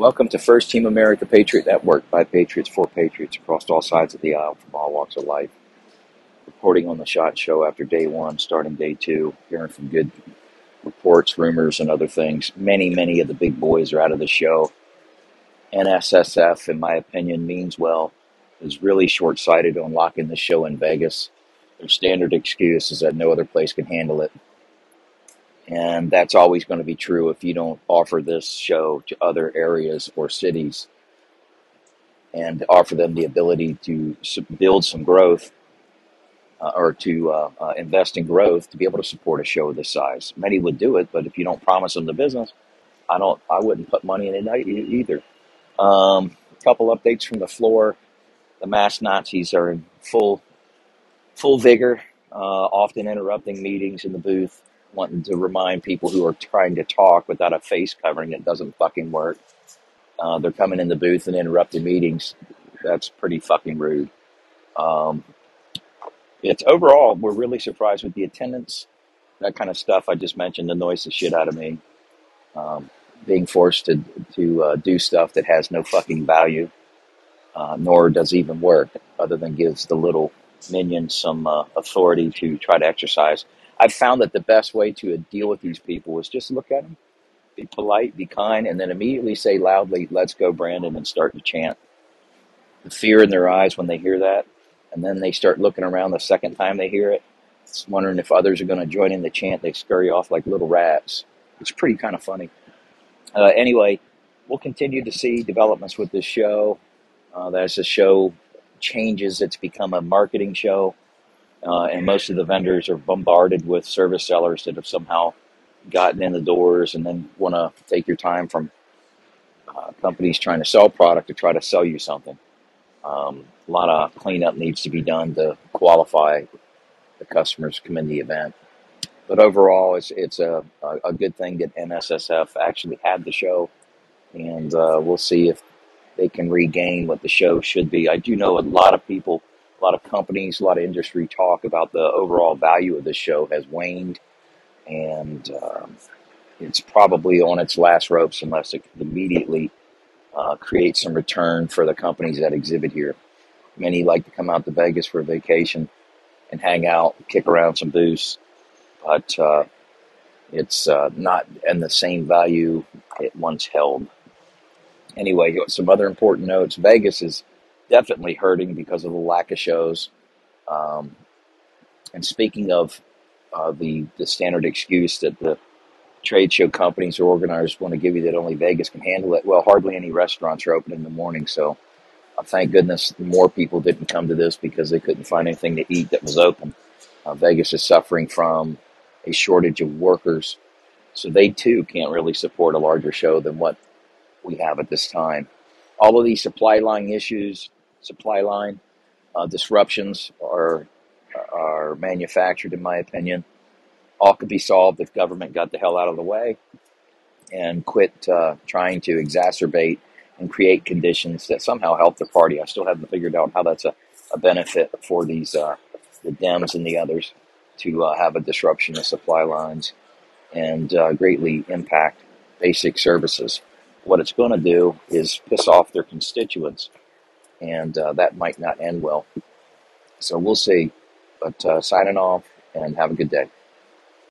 Welcome to First Team America Patriot Network by Patriots for Patriots across all sides of the aisle from all walks of life. Reporting on the SHOT Show after day one, starting day two, hearing from good reports, rumors, and other things. Many, many of the big boys are out of the show. NSSF, in my opinion, means well, is really short sighted on locking the show in Vegas. Their standard excuse is that no other place can handle it. And that's always going to be true if you don't offer this show to other areas or cities and offer them the ability to build some growth uh, or to uh, uh, invest in growth to be able to support a show of this size. Many would do it, but if you don't promise them the business, I don't. I wouldn't put money in it either. Um, a couple updates from the floor. The mass Nazis are in full full vigor, uh, often interrupting meetings in the booth wanting to remind people who are trying to talk without a face covering it doesn't fucking work. Uh, they're coming in the booth and interrupting meetings. That's pretty fucking rude. Um, it's overall, we're really surprised with the attendance, that kind of stuff I just mentioned, annoys the shit out of me. Um, being forced to, to uh, do stuff that has no fucking value, uh, nor does even work, other than gives the little minions some uh, authority to try to exercise I've found that the best way to deal with these people is just look at them, be polite, be kind, and then immediately say loudly, "Let's go, Brandon," and start to chant. The fear in their eyes when they hear that, and then they start looking around the second time they hear it, wondering if others are going to join in the chant. They scurry off like little rats. It's pretty kind of funny. Uh, anyway, we'll continue to see developments with this show. Uh, as the show changes, it's become a marketing show. Uh, and most of the vendors are bombarded with service sellers that have somehow gotten in the doors and then want to take your time from uh, companies trying to sell product to try to sell you something. Um, a lot of cleanup needs to be done to qualify the customers to come in the event. But overall, it's it's a, a, good thing that NSSF actually had the show, and uh, we'll see if they can regain what the show should be. I do know a lot of people a lot of companies, a lot of industry talk about the overall value of the show has waned, and um, it's probably on its last ropes unless it immediately uh, creates some return for the companies that exhibit here. Many like to come out to Vegas for a vacation and hang out, kick around some booths, but uh, it's uh, not in the same value it once held. Anyway, some other important notes. Vegas is definitely hurting because of the lack of shows. Um, and speaking of uh, the the standard excuse that the trade show companies or organizers want to give you that only Vegas can handle it, well, hardly any restaurants are open in the morning. So, uh, thank goodness more people didn't come to this because they couldn't find anything to eat that was open. Uh, Vegas is suffering from a shortage of workers, so they too can't really support a larger show than what we have at this time. All of these supply line issues supply line uh, disruptions are are manufactured, in my opinion. All could be solved if government got the hell out of the way and quit uh, trying to exacerbate and create conditions that somehow help the party. I still haven't figured out how that's a, a benefit for these uh, the Dems and the others to uh, have a disruption of supply lines and uh, greatly impact basic services. What it's going to do is piss off their constituents and uh, that might not end well. So we'll see. But uh, signing off and have a good day.